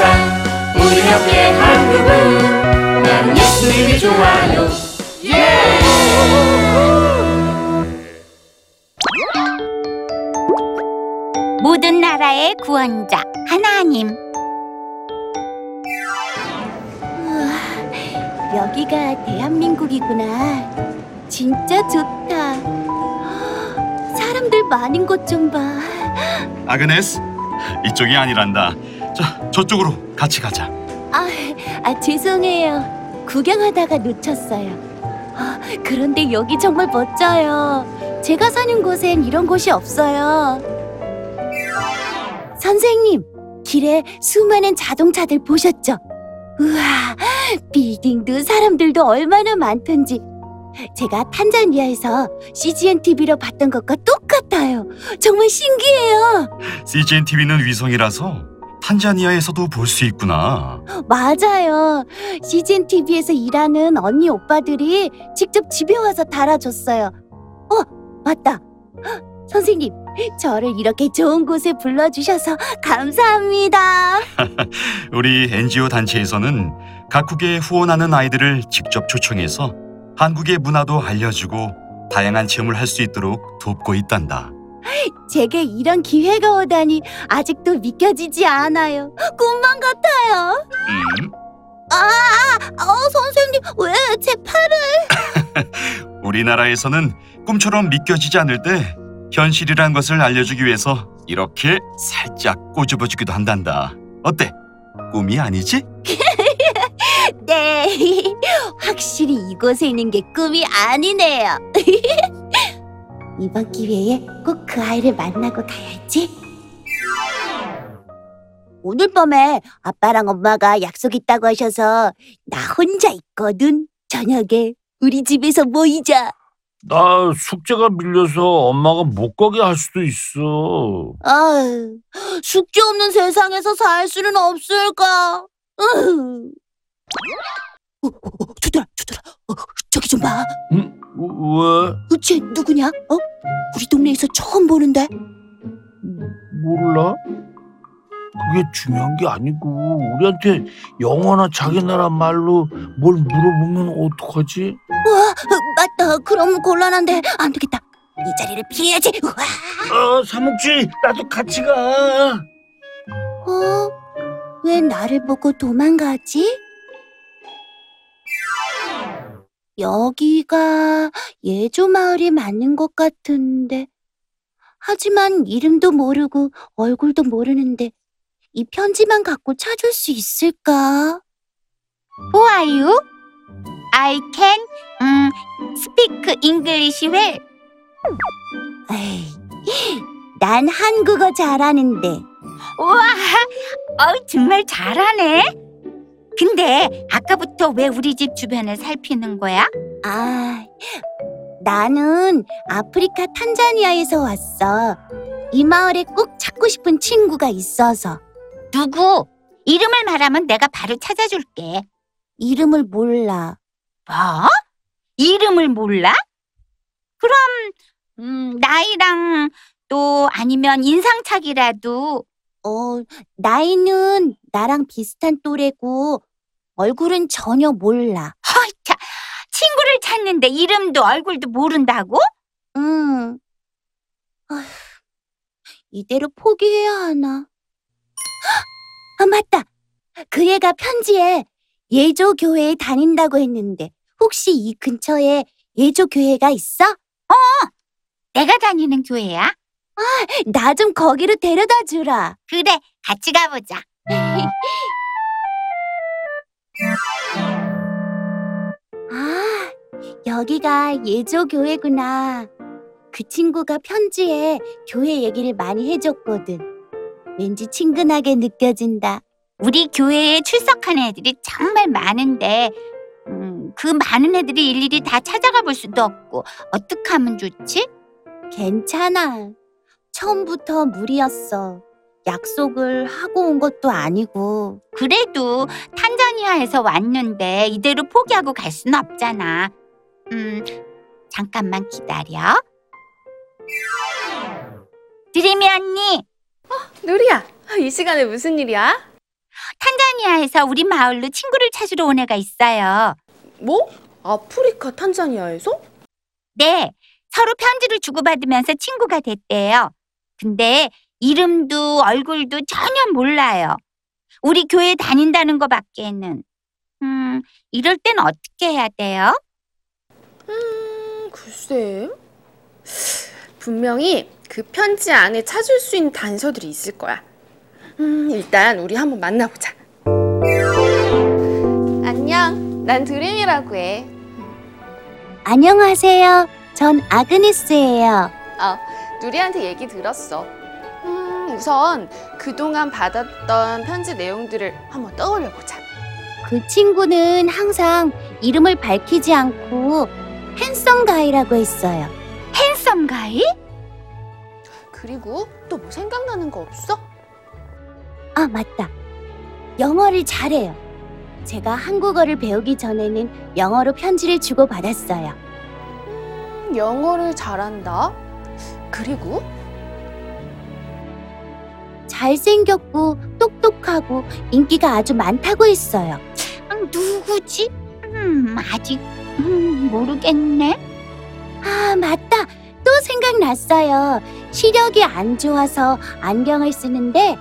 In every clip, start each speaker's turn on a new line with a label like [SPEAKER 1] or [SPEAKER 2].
[SPEAKER 1] 우리 함께 한국은 나는 예수님이 좋아요 예!
[SPEAKER 2] 모든 나라의 구원자 하나님.
[SPEAKER 3] 우와, 여기가 대한민국이구나. 진짜 좋다. 사람들 많은 것좀 봐.
[SPEAKER 4] 아그네스, 이쪽이 아니란다. 자, 저쪽으로 같이 가자.
[SPEAKER 3] 아, 아 죄송해요. 구경하다가 놓쳤어요. 아, 그런데 여기 정말 멋져요. 제가 사는 곳엔 이런 곳이 없어요. 선생님, 길에 수많은 자동차들 보셨죠? 우와, 빌딩도 사람들도 얼마나 많던지. 제가 탄자니아에서 CGN TV로 봤던 것과 똑같아요. 정말 신기해요.
[SPEAKER 4] CGN TV는 위성이라서 탄자니아에서도 볼 수 있구나.
[SPEAKER 3] 맞아요. CGN TV에서 일하는 언니 오빠들이 직접 집에 와서 달아줬어요. 어, 맞다. 헉, 선생님, 저를 이렇게 좋은 곳에 불러주셔서 감사합니다.
[SPEAKER 4] 우리 NGO 단체에서는 각국에 후원하는 아이들을 직접 초청해서 한국의 문화도 알려주고 다양한 체험을 할 수 있도록 돕고 있단다.
[SPEAKER 3] 제게 이런 기회가 오다니 아직도 믿겨지지 않아요. 꿈만 같아요.
[SPEAKER 4] 음,
[SPEAKER 3] 어, 선생님, 왜 제 팔을?
[SPEAKER 4] 우리나라에서는 꿈처럼 믿겨지지 않을 때 현실이란 것을 알려주기 위해서 이렇게 살짝 꼬집어주기도 한단다. 어때? 꿈이 아니지?
[SPEAKER 3] 네. 확실히 이곳에 있는 게 꿈이 아니네요. 이번 기회에 꼭 그 아이를 만나고 가야지. 오늘 밤에 아빠랑 엄마가 약속 있다고 하셔서 나 혼자 있거든. 저녁에 우리 집에서 모이자.
[SPEAKER 5] 나 숙제가 밀려서 엄마가 못 가게 할 수도 있어.
[SPEAKER 3] 아유, 숙제 없는 세상에서 살 수는 없을까? 으. 어, 어, 어, 주들아, 주들아, 어, 저기 좀 봐.
[SPEAKER 5] 응? 왜?
[SPEAKER 3] 쟤 누구냐? 어? 우리 동네에서 처음 보는데.
[SPEAKER 5] 몰라? 그게 중요한 게 아니고 우리한테 영어나 자기 나라 말로 뭘 물어보면 어떡하지?
[SPEAKER 3] 와, 어, 맞다. 그럼 곤란한데 안 되겠다. 이 자리를 피해야지. 우와.
[SPEAKER 5] 아, 사목지, 나도 같이 가.
[SPEAKER 3] 어? 왜 나를 보고 도망가지? 여기가 예조 마을이 맞는 것 같은데. 하지만 이름도 모르고 얼굴도 모르는데 이 편지만 갖고 찾을 수 있을까?
[SPEAKER 2] Who are you? I can um, speak English well.
[SPEAKER 3] 에이, 난 한국어 잘하는데.
[SPEAKER 2] 우와, 어, 정말 잘하네. 근데 아까부터 왜 우리 집 주변을 살피는 거야?
[SPEAKER 3] 아, 나는 아프리카 탄자니아에서 왔어. 이 마을에 꼭 찾고 싶은 친구가 있어서
[SPEAKER 2] 누구? 이름을 말하면 내가 바로 찾아줄게.
[SPEAKER 3] 이름을 몰라.
[SPEAKER 2] 뭐? 이름을 몰라? 그럼 음, 나이랑 또 아니면 인상착이라도
[SPEAKER 3] 어, 나이는 나랑 비슷한 또래고 얼굴은 전혀 몰라.
[SPEAKER 2] 허이차 친구를 찾는데 이름도 얼굴도 모른다고?
[SPEAKER 3] 음. 아휴, 이대로 포기해야 하나? 아, 맞다. 그 애가 편지에 예조 교회에 다닌다고 했는데 혹시 이 근처에 예조 교회가 있어?
[SPEAKER 2] 내가 다니는 교회야?
[SPEAKER 3] 나 좀 거기로 데려다 주라.
[SPEAKER 2] 그래, 같이 가보자.
[SPEAKER 3] 아, 여기가 예조 교회구나. 그 친구가 편지에 교회 얘기를 많이 해줬거든. 왠지 친근하게 느껴진다.
[SPEAKER 2] 우리 교회에 출석하는 애들이 정말 많은데 음, 그 많은 애들이 일일이 다 찾아가 볼 수도 없고 어떻게 하면 좋지?
[SPEAKER 3] 괜찮아. 처음부터 무리였어. 약속을 하고 온 것도 아니고.
[SPEAKER 2] 그래도 탄자니아에서 왔는데 이대로 포기하고 갈 순 없잖아. 음, 잠깐만 기다려. 드림이 언니,
[SPEAKER 6] 누리야, 이 시간에 무슨 일이야?
[SPEAKER 2] 탄자니아에서 우리 마을로 친구를 찾으러 온 애가 있어요.
[SPEAKER 6] 뭐? 아프리카 탄자니아에서?
[SPEAKER 2] 네, 서로 편지를 주고받으면서 친구가 됐대요. 근데 이름도 얼굴도 전혀 몰라요. 우리 교회 다닌다는 거밖에는. 음, 이럴 땐 어떻게 해야 돼요?
[SPEAKER 6] 음, 글쎄. 분명히 그 편지 안에 찾을 수 있는 단서들이 있을 거야. 음, 일단 우리 한번 만나보자. 안녕. 난 드림이라고 해.
[SPEAKER 3] 안녕하세요. 전 아그네스예요.
[SPEAKER 6] 어, 누리한테 얘기 들었어. 음, 우선 그동안 받았던 편지 내용들을 한번 떠올려 보자.
[SPEAKER 3] 그 친구는 항상 이름을 밝히지 않고 핸섬 가이라고 했어요.
[SPEAKER 2] 핸섬 가이?
[SPEAKER 6] 그리고 또 뭐 생각나는 거 없어?
[SPEAKER 3] 아, 맞다. 영어를 잘해요. 제가 한국어를 배우기 전에는 영어로 편지를 주고받았어요.
[SPEAKER 6] 음, 영어를 잘한다. 그리고
[SPEAKER 3] 잘생겼고 똑똑하고 인기가 아주 많다고 했어요.
[SPEAKER 2] 음, 누구지? 음, 아직 음, 모르겠네.
[SPEAKER 3] 아, 맞다. 또 생각났어요. 시력이 안 좋아서 안경을 쓰는데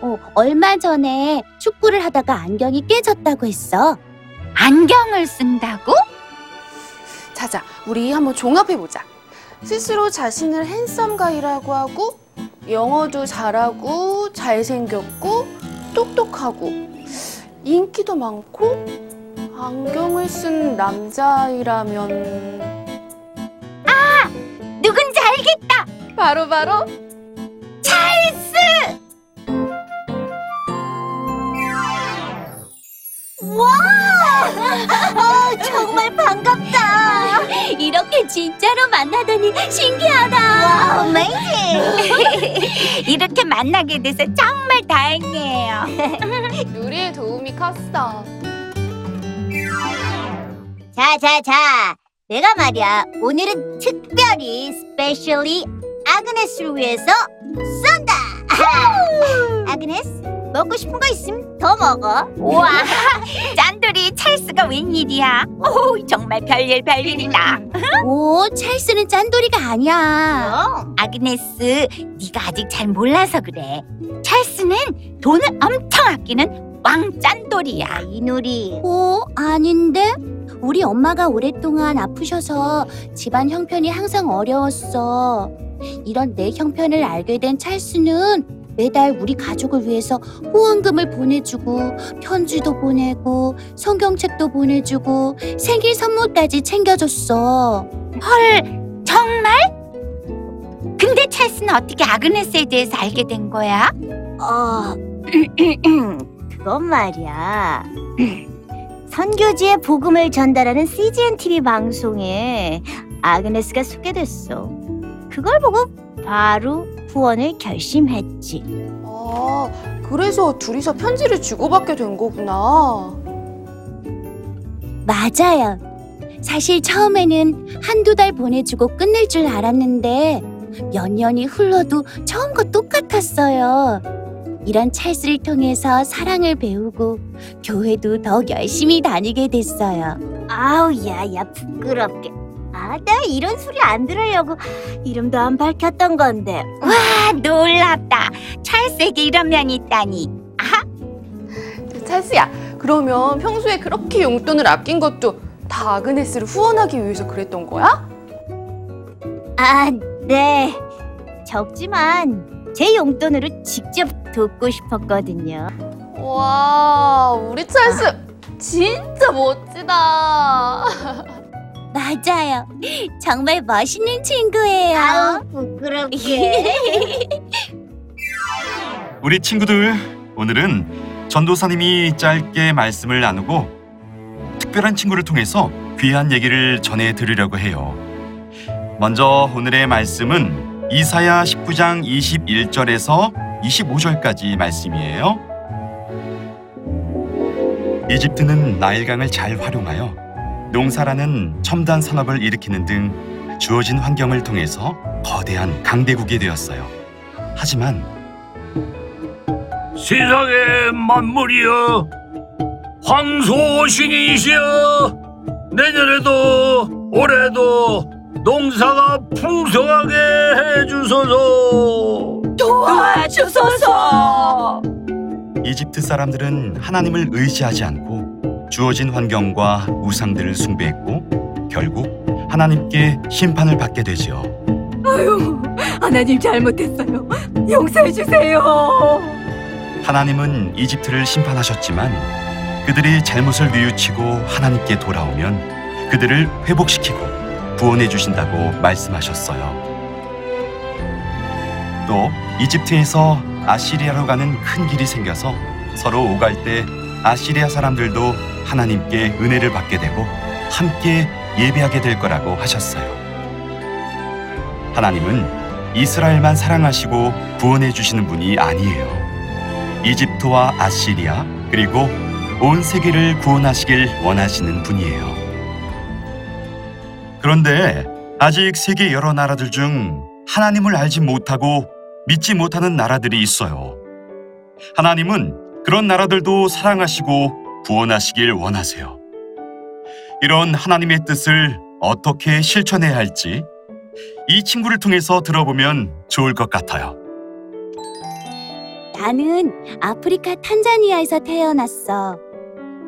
[SPEAKER 3] 어, 얼마 전에 축구를 하다가 안경이 깨졌다고 했어.
[SPEAKER 2] 안경을 쓴다고?
[SPEAKER 6] 자자, 우리 한번 종합해 보자. 스스로 자신을 핸섬 가이라고 하고 영어도 잘하고 잘생겼고 똑똑하고 인기도 많고 안경을 쓴 남자이라면
[SPEAKER 2] 누군지 알겠다.
[SPEAKER 6] 바로 바로
[SPEAKER 3] 어, 정말 반갑다. 진짜로 만나다니 신기하다. 와,
[SPEAKER 2] 이렇게 만나게 돼서 정말 다행이에요.
[SPEAKER 6] 누리의 도움이 컸어.
[SPEAKER 3] 자, 자, 자. 내가 말이야. 오늘은 특별히 specially 아그네스를 위해서 쏜다. 아그네스, 먹고 싶은 거 있으면 더 먹어.
[SPEAKER 2] 우와, 짠돌이 찰스가 웬일이야? 오, 정말 별일 별일이다.
[SPEAKER 3] 오, 찰스는 짠돌이가 아니야.
[SPEAKER 2] 아그네스, 네가 아직 잘 몰라서 그래. 찰스는 돈을 엄청 아끼는 왕 짠돌이야.
[SPEAKER 3] 이누리. 오, 아닌데? 우리 엄마가 오랫동안 아프셔서 집안 형편이 항상 어려웠어. 이런 내 형편을 알게 된 찰스는 매달 우리 가족을 위해서 후원금을 보내주고 편지도 보내고 성경책도 보내주고 생일 선물까지 챙겨줬어.
[SPEAKER 2] 헐, 정말? 근데 찰스는 어떻게 아그네스에 대해서 알게 된 거야?
[SPEAKER 3] 어, 그건 말이야. 선교지에 복음을 전달하는 CGN TV 방송에 아그네스가 소개됐어. 그걸 보고 바로 후원을 결심했지.
[SPEAKER 6] 아, 그래서 둘이서 편지를 주고받게 된 거구나.
[SPEAKER 3] 맞아요. 사실 처음에는 한두 달 보내주고 끝낼 줄 알았는데 몇 년이 흘러도 처음과 똑같았어요. 이런 찰스를 통해서 사랑을 배우고 교회도 더 열심히 다니게 됐어요. 아우 야야 부끄럽게. 아, 내가 이런 소리 안 들으려고 이름도 안 밝혔던 건데.
[SPEAKER 2] 와, 놀랍다. 찰스에게 이런 면이 있다니.
[SPEAKER 6] 찰스야, 그러면 평소에 그렇게 용돈을 아낀 것도 다 아그네스를 후원하기 위해서 그랬던 거야?
[SPEAKER 3] 아, 네. 적지만 제 용돈으로 직접 돕고 싶었거든요.
[SPEAKER 6] 와, 우리 찰스 진짜 멋지다.
[SPEAKER 3] 맞아요. 정말 멋있는 친구예요. 부끄럽게.
[SPEAKER 4] 우리 친구들, 오늘은 전도사님이 짧게 말씀을 나누고 특별한 친구를 통해서 귀한 얘기를 전해 드리려고 해요. 먼저 오늘의 말씀은 이사야 19장 21절에서 25절까지 말씀이에요. 이집트는 나일강을 잘 활용하여 농사라는 첨단 산업을 일으키는 등 주어진 환경을 통해서 거대한 강대국이 되었어요. 하지만
[SPEAKER 5] 세상의 만물이여 황소신이시여 내년에도 올해도 농사가 풍성하게 해주소서
[SPEAKER 2] 도와주소서.
[SPEAKER 4] 이집트 사람들은 하나님을 의지하지 않고 주어진 환경과 우상들을 숭배했고 결국 하나님께 심판을 받게 되지요.
[SPEAKER 7] 아유, 하나님 잘못했어요. 용서해 주세요.
[SPEAKER 4] 하나님은 이집트를 심판하셨지만 그들이 잘못을 뉘우치고 하나님께 돌아오면 그들을 회복시키고 구원해 주신다고 말씀하셨어요. 또 이집트에서 아시리아로 가는 큰 길이 생겨서 서로 오갈 때 아시리아 사람들도 하나님께 은혜를 받게 되고 함께 예배하게 될 거라고 하셨어요. 하나님은 이스라엘만 사랑하시고 구원해 주시는 분이 아니에요. 이집트와 아시리아 그리고 온 세계를 구원하시길 원하시는 분이에요. 그런데 아직 세계 여러 나라들 중 하나님을 알지 못하고 믿지 못하는 나라들이 있어요. 하나님은 그런 나라들도 사랑하시고 구원하시길 원하세요. 이런 하나님의 뜻을 어떻게 실천해야 할지 이 친구를 통해서 들어보면 좋을 것 같아요.
[SPEAKER 3] 나는 아프리카 탄자니아에서 태어났어.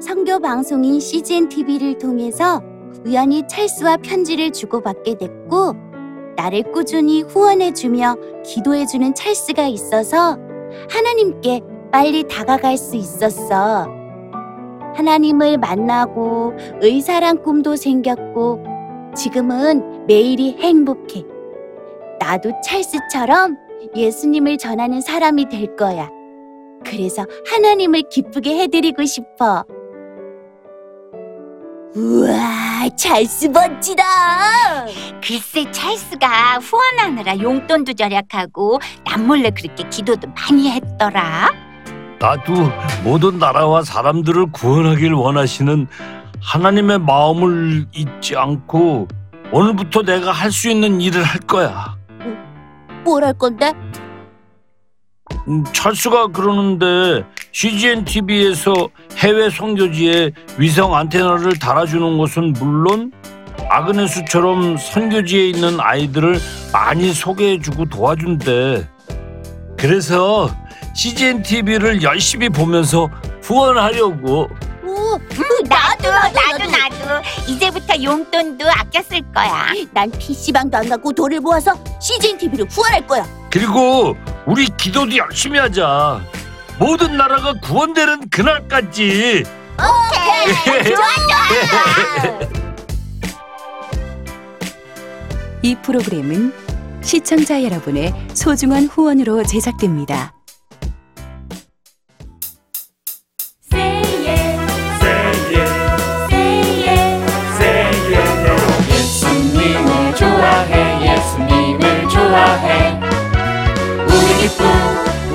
[SPEAKER 3] 선교 방송인 CGN TV를 통해서 우연히 찰스와 편지를 주고받게 됐고, 나를 꾸준히 후원해주며 기도해주는 찰스가 있어서 하나님께 빨리 다가갈 수 있었어. 하나님을 만나고 의사란 꿈도 생겼고, 지금은 매일이 행복해. 나도 찰스처럼 예수님을 전하는 사람이 될 거야. 그래서 하나님을 기쁘게 해드리고 싶어. 우와, 찰스 멋지다!
[SPEAKER 2] 글쎄 찰스가 후원하느라 용돈도 절약하고 남몰래 그렇게 기도도 많이 했더라.
[SPEAKER 5] 나도 모든 나라와 사람들을 구원하길 원하시는 하나님의 마음을 잊지 않고 오늘부터 내가 할 수 있는 일을 할 거야.
[SPEAKER 3] 뭘 할 건데?
[SPEAKER 5] 음, 찰스가 그러는데 CGN TV에서 해외 선교지에 위성 안테나를 달아주는 것은 물론 아그네스처럼 선교지에 있는 아이들을 많이 소개해주고 도와준대. 그래서 CGN TV를 열심히 보면서 후원하려고.
[SPEAKER 3] 오,
[SPEAKER 2] 나도 나도 나도 이제부터 용돈도 아껴 쓸 거야.
[SPEAKER 3] 난 PC방도 안 가고 돈을 모아서 CGN TV를 후원할 거야.
[SPEAKER 5] 그리고 우리 기도도 열심히 하자. 모든 나라가 구원되는 그날까지.
[SPEAKER 7] 이 프로그램은 시청자 여러분의 소중한 후원으로 제작됩니다.